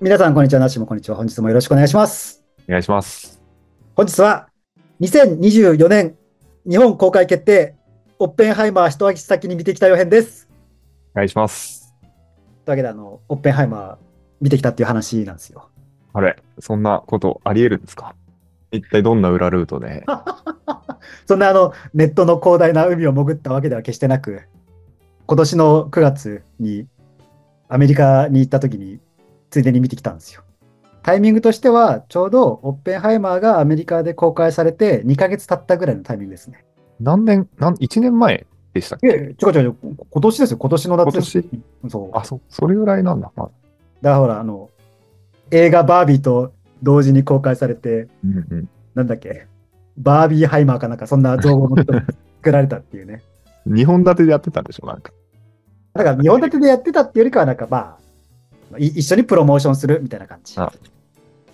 皆さん、こんにちは。なしもこんにちは。本日もよろしくお願いします。お願いします。本日は、2024年日本公開決定、オッペンハイマー一足先に見てきた予編です。お願いします。というわけで、あの、オッペンハイマー見てきたっていう話なんですよ。あれ、そんなことあり得るんですか？一体どんな裏ルートで？そんなあの、ネットの広大な海を潜ったわけでは決してなく、今年の9月にアメリカに行った時に、ついでに見てきたんですよ。タイミングとしては、ちょうどオッペンハイマーがアメリカで公開されて2ヶ月経ったぐらいのタイミングですね。何年、なん1年前でしたっけ？いや違う違う今年ですよ、今年の夏です。そう。あ、そ、それぐらいなんだ。まだだからほら、あの、映画バービーと同時に公開されて、うんうん。なんだっけ、バービーハイマーかなんか、そんな造語の人が作られたっていうね。2本立てでやってたんでしょなんか。だから、2本立てでやってたっていうよりかは、なんかまあ、い一緒にプロモーションするみたいな感じあ。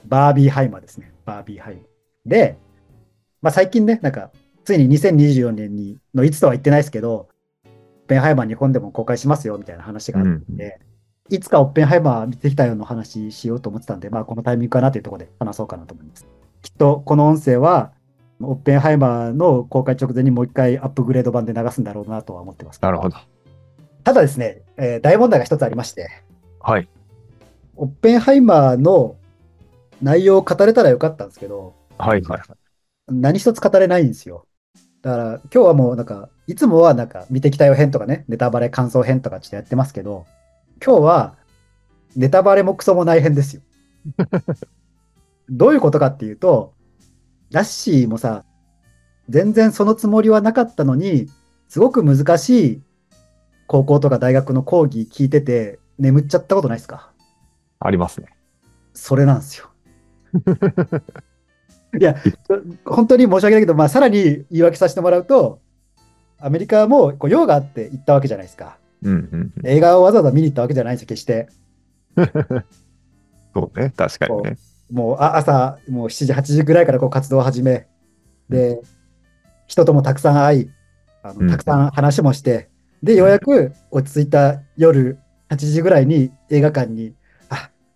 バービーハイマーですね。バービーハイマー。で、まあ最近ね、なんか、ついに2024年に、のいつとは言ってないですけど、オッペンハイマー日本でも公開しますよみたいな話があって、うんいつかオッペンハイマー見てきたような話しようと思ってたんで、まあこのタイミングかなというところで話そうかなと思います。きっとこの音声は、オッペンハイマーの公開直前にもう一回アップグレード版で流すんだろうなとは思ってます。なるほど。ただですね、えー大問題が一つありまして、はい。オッペンハイマーの内容を語れたらよかったんですけど、はいはいはい。何一つ語れないんですよ。だから今日はもうなんか、いつもはなんか見てきたよ編とかね、ネタバレ感想編とかちょっとやってますけど、今日はネタバレもクソもない編ですよ。どういうことかっていうと、ラッシーもさ、全然そのつもりはなかったのに、すごく難しい高校とか大学の講義聞いてて眠っちゃったことないですか？ありますね。それなんですよ。いや、本当に申し訳ないけど、まあ、さらに言い訳させてもらうと、アメリカもこう用があって行ったわけじゃないですか。うんうんうん。映画をわざわざ見に行ったわけじゃないんですよ、決して。そうね。確かにね。もうあ朝、もう7時、8時ぐらいからこう活動を始め、で、人ともたくさん会い、あうんのたくさん話もして、で、ようやく落ち着いた夜8時ぐらいに映画館に、あ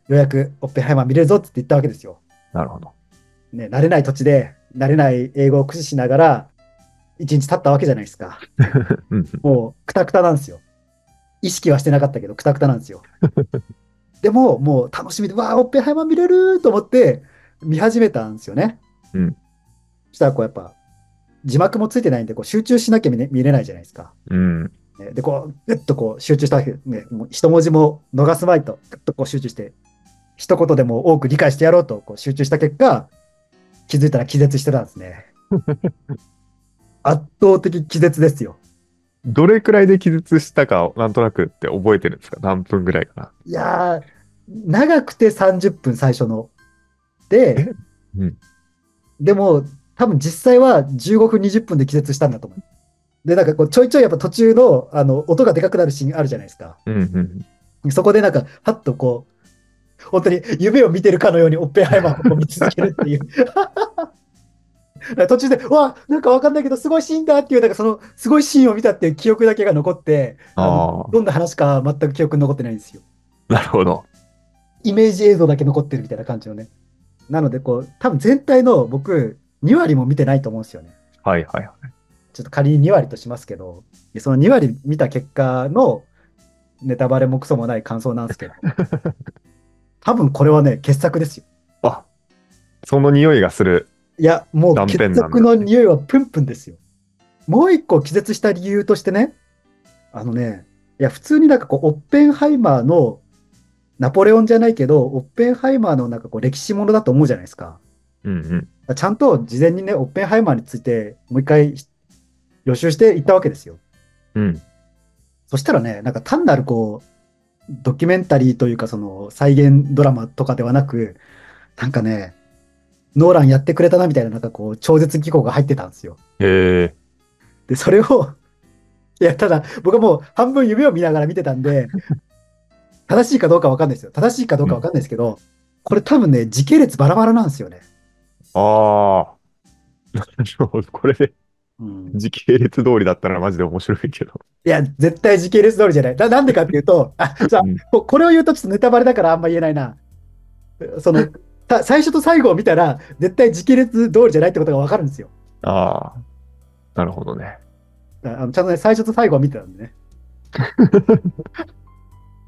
ようやくオッペンハイマー見れるぞって言ったわけですよ。なるほど。ね、慣れない土地で、慣れない英語を駆使しながら、一日経ったわけじゃないですか。もう、くたくたなんですよ。意識はしてなかったけど、くたくたなんですよ。でも、もう楽しみで、わあ、オッペンハイマー見れると思って、見始めたんですよね。うんそしたら、こう、やっぱ、字幕もついてないんで、こう集中しなきゃ見,、れないじゃないですか。うん。ねで、こう、ぐっとこう、集中したわけ、ね、もう一文字も逃すまいと、ぐっとこう集中して、一言でも多く理解してやろうと、こう集中した結果、気づいたら気絶してたんですね。圧倒的気絶ですよ。どれくらいで気絶したか、なんとなくって覚えてるんですか？何分ぐらいかな？いやー、長くて30分最初の。で、うんでも、多分実際は15分、20分で気絶したんだと思う。で、なんかこう、ちょいちょいやっぱ途中の、あの、音がでかくなるシーンあるじゃないですか。うんうん。そこでなんか、はっとこう、本当に夢を見てるかのようにオッペンハイマーを見続けるっていう。途中で、うわ、なんかわかんないけど、すごいシーンだっていう、なんかその、すごいシーンを見たっていう記憶だけが残って、どんな話か全く記憶に残ってないんですよ。なるほど。イメージ映像だけ残ってるみたいな感じのね。なので、こう、多分全体の僕、2割も見てないと思うんですよね。はいはいはい。ちょっと仮に2割としますけど、でその2割見た結果のネタバレもクソもない感想なんですけど、多分これはね、傑作ですよ。あ、その匂いがする。いや、もう傑作の匂いはプンプンですよ。もう一個気絶した理由としてね、あのね、いや、普通になんかこう、オッペンハイマーの、ナポレオンじゃないけど、オッペンハイマーのなんかこう、歴史ものだと思うじゃないですか。うんうん。ちゃんと事前にね、オッペンハイマーについてもう一回予習していったわけですよ。うん。そしたらね、なんか単なるこう、ドキュメンタリーというか、その再現ドラマとかではなく、なんかね、ノーランやってくれたなみたいな、なんかこう、超絶技巧が入ってたんですよ。へえ。で、それを、いや、ただ、僕はもう半分夢を見ながら見てたんで、正しいかどうかわかんないですよ。正しいかどうかわかんないですけど、これ多分ね、時系列バラバラなんですよね。ああ。なるほど。これでうん、時系列通りだったらマジで面白いけど。いや、絶対時系列通りじゃない。ななんでかっていうと、あ、じゃあうんここれを言うとちょっとネタバレだからあんま言えないな。その、た最初と最後を見たら、絶対時系列通りじゃないってことがわかるんですよ。ああ。なるほどね。あのちゃんとね、最初と最後を見てたんでね。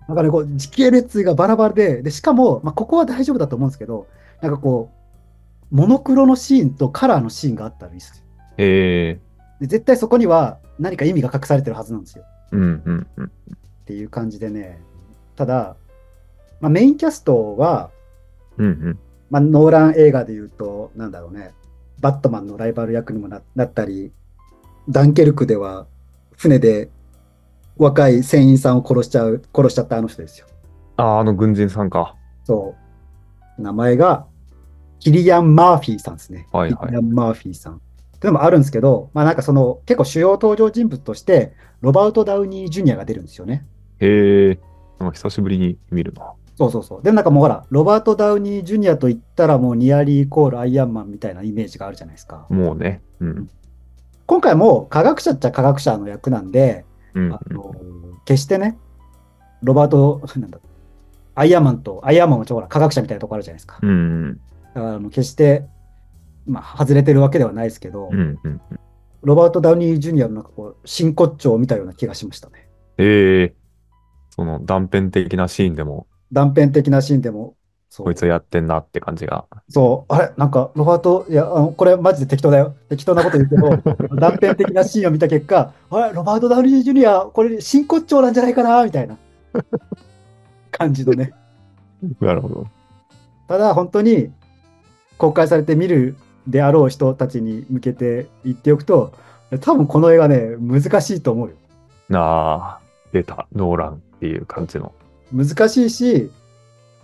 だからね、こう、時系列がバラバラで、で、しかも、まあ、ここは大丈夫だと思うんですけど、なんかこう、モノクロのシーンとカラーのシーンがあったらいいですよ。へえ。で絶対そこには何か意味が隠されてるはずなんですよ。うんうんうん。っていう感じでね。ただ、まあ、メインキャストは、うんうん。まあ、ノーラン映画で言うと、なんだろうね、バットマンのライバル役にもななったり、ダンケルクでは船で若い船員さんを殺しちゃう、殺しちゃったあの人ですよ。ああ、あの軍人さんか。そう。名前が、キリアン・マーフィーさんですね。はいはいキリアン・マーフィーさん。っていうのもあるんですけど、まあなんかその結構主要登場人物として、ロバート・ダウニー・ジュニアが出るんですよね。へえ。久しぶりに見るな。そうそうそう。でもなんかもうほら、ロバート・ダウニー・ジュニアと言ったらもうニアリーイコールアイアンマンみたいなイメージがあるじゃないですか。もうね。うん。今回も科学者っちゃ科学者の役なんで、うんあの決してね、ロバート、なんだ、アイアンマンと、アイアンマンもちょっとほら科学者みたいなとこあるじゃないですか。うん。うんだからあの決して、まあ、外れてるわけではないですけど、うんうん。ロバート・ダウニー・ジュニアのなんかこう真骨頂を見たような気がしましたね。へえ。その断片的なシーンでも、断片的なシーンでも、こいつやってんなって感じが。そう、あれ、なんか、ロバート、いや、あのこれマジで適当だよ。適当なこと言うけど、断片的なシーンを見た結果、あれ、ロバート・ダウニー・ジュニア、これ真骨頂なんじゃないかな、みたいな感じのね。なるほど。ただ、本当に公開されて見るであろう人たちに向けて言っておくと、多分この映画ね、難しいと思うよ。なあ、出た。ノーランっていう感じの。難しいし、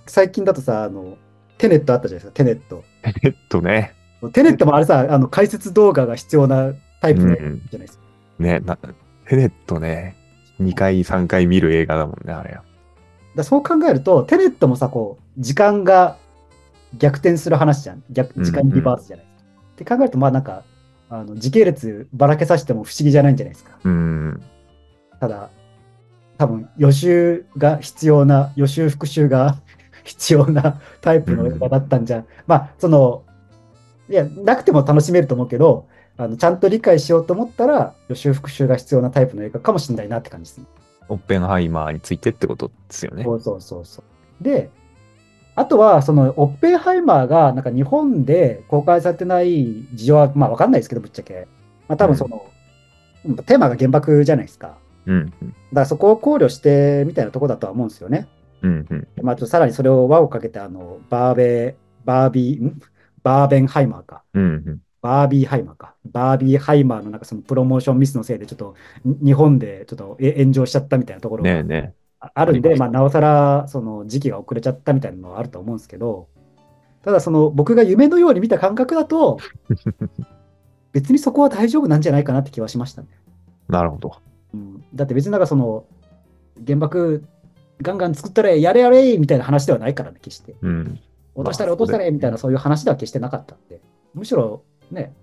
最近だとさ、あの、テネットあったじゃないですか、テネット。えっとね。テネットもあれさ、あの解説動画が必要なタイプじゃないですか。ね、な、テネットね。2回、3回見る映画だもんね、あれ。だからそう考えると、テネットもさ、こう、時間が逆転する話じゃん。逆時間リバースじゃない。って考えると、まあなんか、あの時系列ばらけさせても不思議じゃないんじゃないですか。うん。ただ、多分予習が必要な、予習復習が 必要なタイプの映画だったんじゃ、まあ、その、いや、なくても楽しめると思うけど、あのちゃんと理解しようと思ったら、予習復習が必要なタイプの映画かもしれないなって感じですね。オッペンハイマーについてってことですよねそ。うそうそうそう。で、あとは、その、オッペンハイマーが、なんか日本で公開されてない事情は、まあわかんないですけど、ぶっちゃけ。まあ多分その、テーマが原爆じゃないですか。うん。うんだからそこを考慮してみたいなところだとは思うんですよね。うんうん。まあ、ちょっとさらにそれを輪をかけて、あの、バーベ、バービー、ん？バーベンハイマーか。うんうん。バービーハイマーか。バービーハイマーのなんかそのプロモーションミスのせいで、ちょっとに日本でちょっとえ炎上しちゃったみたいなところがねえねああるんで、ままあ、なおさらその時期が遅れちゃったみたいなのはあると思うんですけど、ただその僕が夢のように見た感覚だと、別にそこは大丈夫なんじゃないかなって気はしましたね。なるほど。うん、だって別になんかその原爆ガンガン作ったれ、やれやれみたいな話ではないからね、決して。うん。落としたれ、まあ落としたれみたいなそういう話では決してなかったんで、むしろね、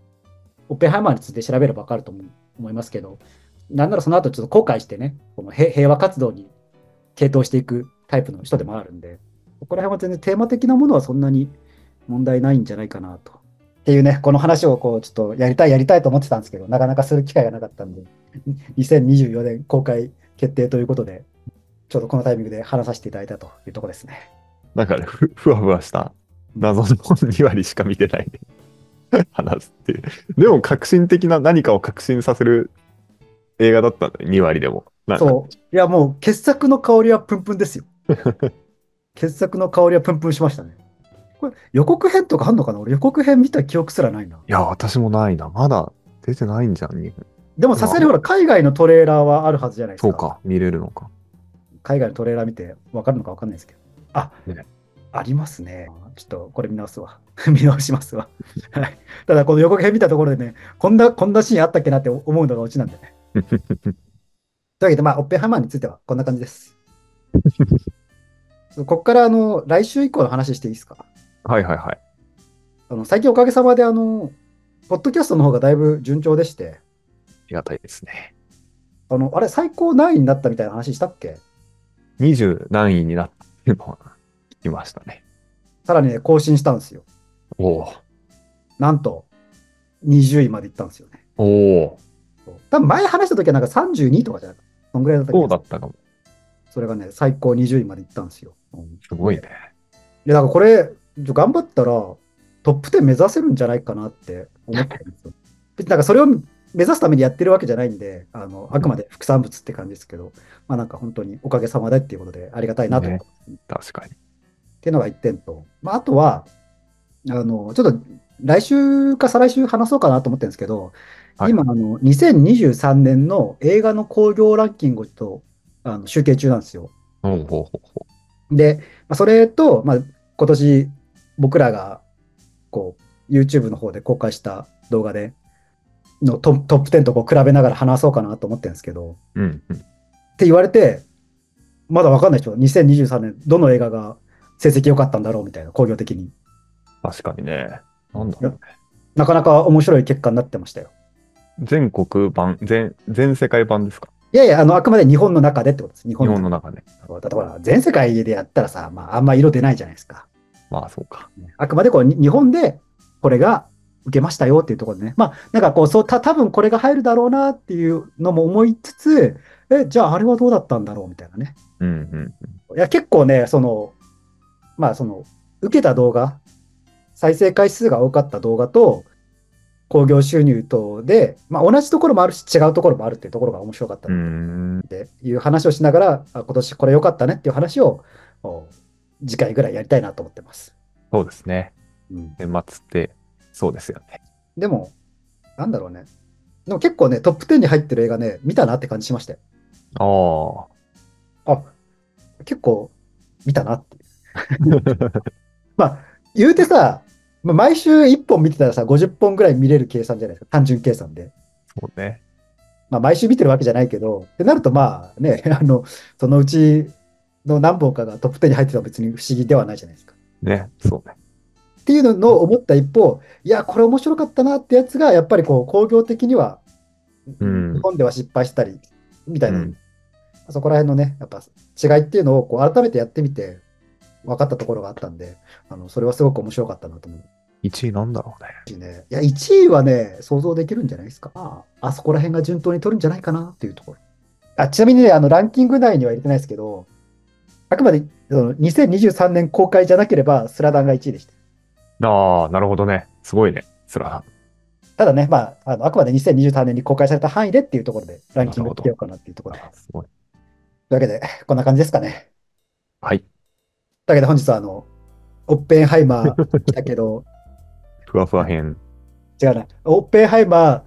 オッペンハイマーについて調べれば分かると思いますけど、なんならその後ちょっと後悔してね、この平平和活動に傾倒していくタイプの人でもあるんで、ここら辺は全然テーマ的なものはそんなに問題ないんじゃないかなと。っていうね、この話をこうちょっとやりたいやりたいと思ってたんですけど、なかなかする機会がなかったんで、2024年公開決定ということで、ちょうどこのタイミングで話させていただいたというとこですね。だからふ、ふわふわした謎の2割しか見てないで話すっていう。でも、革新的な何かを革新させる映画だったんだね、2割でも。そう。いや、もう、傑作の香りはプンプンですよ。傑作の香りはプンプンしましたね。これ、予告編とかあんのかな？俺予告編見た記憶すらないな。いや、私もないな。まだ出てないんじゃん、日本でもさすがにほら、海外のトレーラーはあるはずじゃないですか。そう。か、見れるのか。海外のトレーラー見て分かるのか分かんないですけど。あ、ねありますね。ちょっとこれ見直すわ。見直しますわ。はい。ただ、この予告編見たところでね、こんな、こんなシーンあったっけなって思うのがオチなんでね。というわけで、まあ、オッペンハイマーについてはこんな感じです。ここからあの来週以降の話していいですか？はいはいはい。あの最近おかげさまであの、ポッドキャストの方がだいぶ順調でして、ありがたいですね。あの、あれ、最高何位になったみたいな話したっけ？20何位になってるのは聞きましたね。さらにね、更新したんですよ。おおなんと、20位まで行ったんですよね。おお多分前話した時はなんか32とかじゃなかった。そんぐらいだったそうだったかも。それがね、最高20位まで行ったんですよ。うんすごいね。いや、だからこれ、頑張ったら、トップ10目指せるんじゃないかなって思ってるんですよ。別になんかそれを目指すためにやってるわけじゃないんで、あの、あくまで副産物って感じですけど、まあなんか本当におかげさまでっていうことでありがたいなと思ってます、確かに。っていうのが1点と、まああとは、あの、ちょっと来週か再来週話そうかなと思ってるんですけど、はい今、あの、2023年の映画の興行ランキングとあの集計中なんですよ。ほうほうほうほで、まあ、それと、まあ、今年僕らがこう YouTube の方で公開した動画でのトトップ10とこう比べながら話そうかなと思ってるんですけど、う。うんうん。って言われて、まだわかんない人、2023年どの映画が成績良かったんだろうみたいな、興行的に。確かにね。なんだろうね。なかなか面白い結果になってましたよ。全国版、全、全世界版ですか？いやいや、あの、あくまで日本の中でってことです。日日本の本の中で。だってほら、全世界でやったらさ、まあ、あんま色出ないじゃないですか。まあそうか。あくまでこうに日本でこれが受けましたよっていうところでね、まあ、なんかこう、そうた多分これが入るだろうなっていうのも思いつつ、え、じゃああれはどうだったんだろうみたいなね。うんうんうん。いや、結構ね、その、まあ、その、受けた動画、再生回数が多かった動画と、興行収入等で、まあ、同じところもあるし、違うところもあるっていうところが面白かった。っていう話をしながら、あ今年これ良かったねっていう話を、お次回ぐらいやりたいなと思ってます。そうですね。うん年末って、そうですよね。でも、なんだろうね。でも結構ね、トップ10に入ってる映画ね、見たなって感じしましたよ。ああ。あ、結構見たなっていう。まあ、言うてさ、まあ毎週1本見てたらさ、50本ぐらい見れる計算じゃないですか。単純計算で。そうね。まあ、毎週見てるわけじゃないけど、ってなるとまあね、あの、そのうちの何本かがトップ10に入ってたら別に不思議ではないじゃないですか。ね。そうね。っていうのを思った一方、いや、これ面白かったなってやつが、やっぱりこう、工業的には、うん日本では失敗したり、みたいな、うんそこら辺のね、やっぱ違いっていうのをこう改めてやってみて、分かったところがあったんで、あのそれはすごく面白かったなと思う1位なんだろうね。いや、1位はね、想像できるんじゃないですか。ああそこら辺が順当に取るんじゃないかなっていうところ。あちなみにね、あのランキング内には入れてないですけど、あくまでその2023年公開じゃなければ、スラダンが1位でした。ああ、なるほどね。すごいね。スラダン。ただね、まあ、あのあくまで2023年に公開された範囲でっていうところで、ランキングをつけようかなっていうところで。すごい。というわけで、こんな感じですかね。はい。というわけで本日はあの、オッペンハイマー来たけど、ふわふわ編。違うな、オッペンハイマー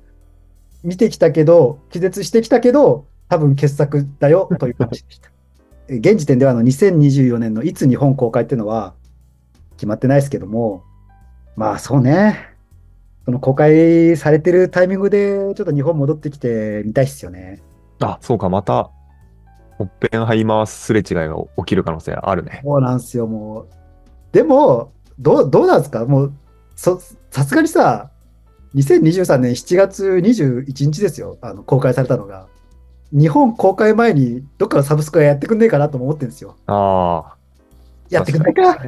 見てきたけど、気絶してきたけど、多分傑作だよ という話でした。え現時点ではあの2024年のいつ日本公開っていうのは決まってないですけども、まあそうね、その公開されてるタイミングでちょっと日本戻ってきてみたいっすよね。あ、そうか。また、オッペンハイマーすれ違いが起きる可能性あるね。そうなんですよ、もう。でも、どう、どうなんですか？もう、そ、さすがにさ、2023年7月21日ですよ、あの、公開されたのが。日本公開前に、どっかのサブスクがやってくんねえかなとも思ってるんですよ。ああ。やってくんないか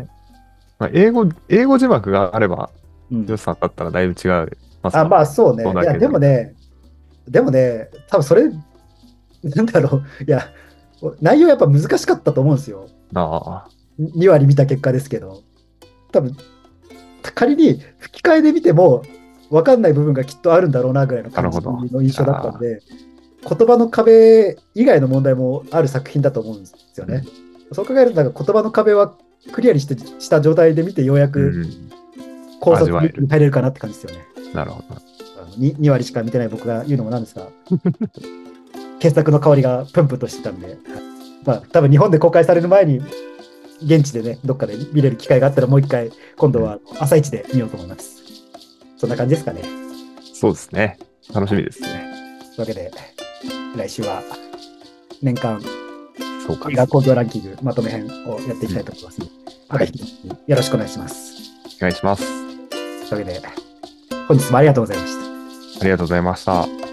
まあ、英語、英語字幕があれば、うん予算だったらだいぶ違う。あ、まあそうね。いや、でもね、でもね、多分それ、なんだろう、いや、内容やっぱ難しかったと思うんですよ。ああ。2割見た結果ですけど、多分仮に吹き替えで見ても分かんない部分がきっとあるんだろうなぐらいの感じの印象だったんで、言葉の壁以外の問題もある作品だと思うんですよね。そう考えると、なんか言葉の壁はクリアにしてした状態で見て、ようやくうん。考察に入れるかなって感じですよね。なるほど。あの 2, 2割しか見てない僕が言うのもなんですが、傑作の香りがプンプンとしてたんで、まあ、多分日本で公開される前に、現地でね、どっかで見れる機会があったら、もう一回、今度は朝一で見ようと思います。そんな感じですかね。そうですね。楽しみですね。というわけで、来週は年間そうか映。画興行ランキングまとめ編をやっていきたいと思いますので、また引き続きよろしくお願いします。お願いします。というわけで、本日もありがとうございました。ありがとうございました。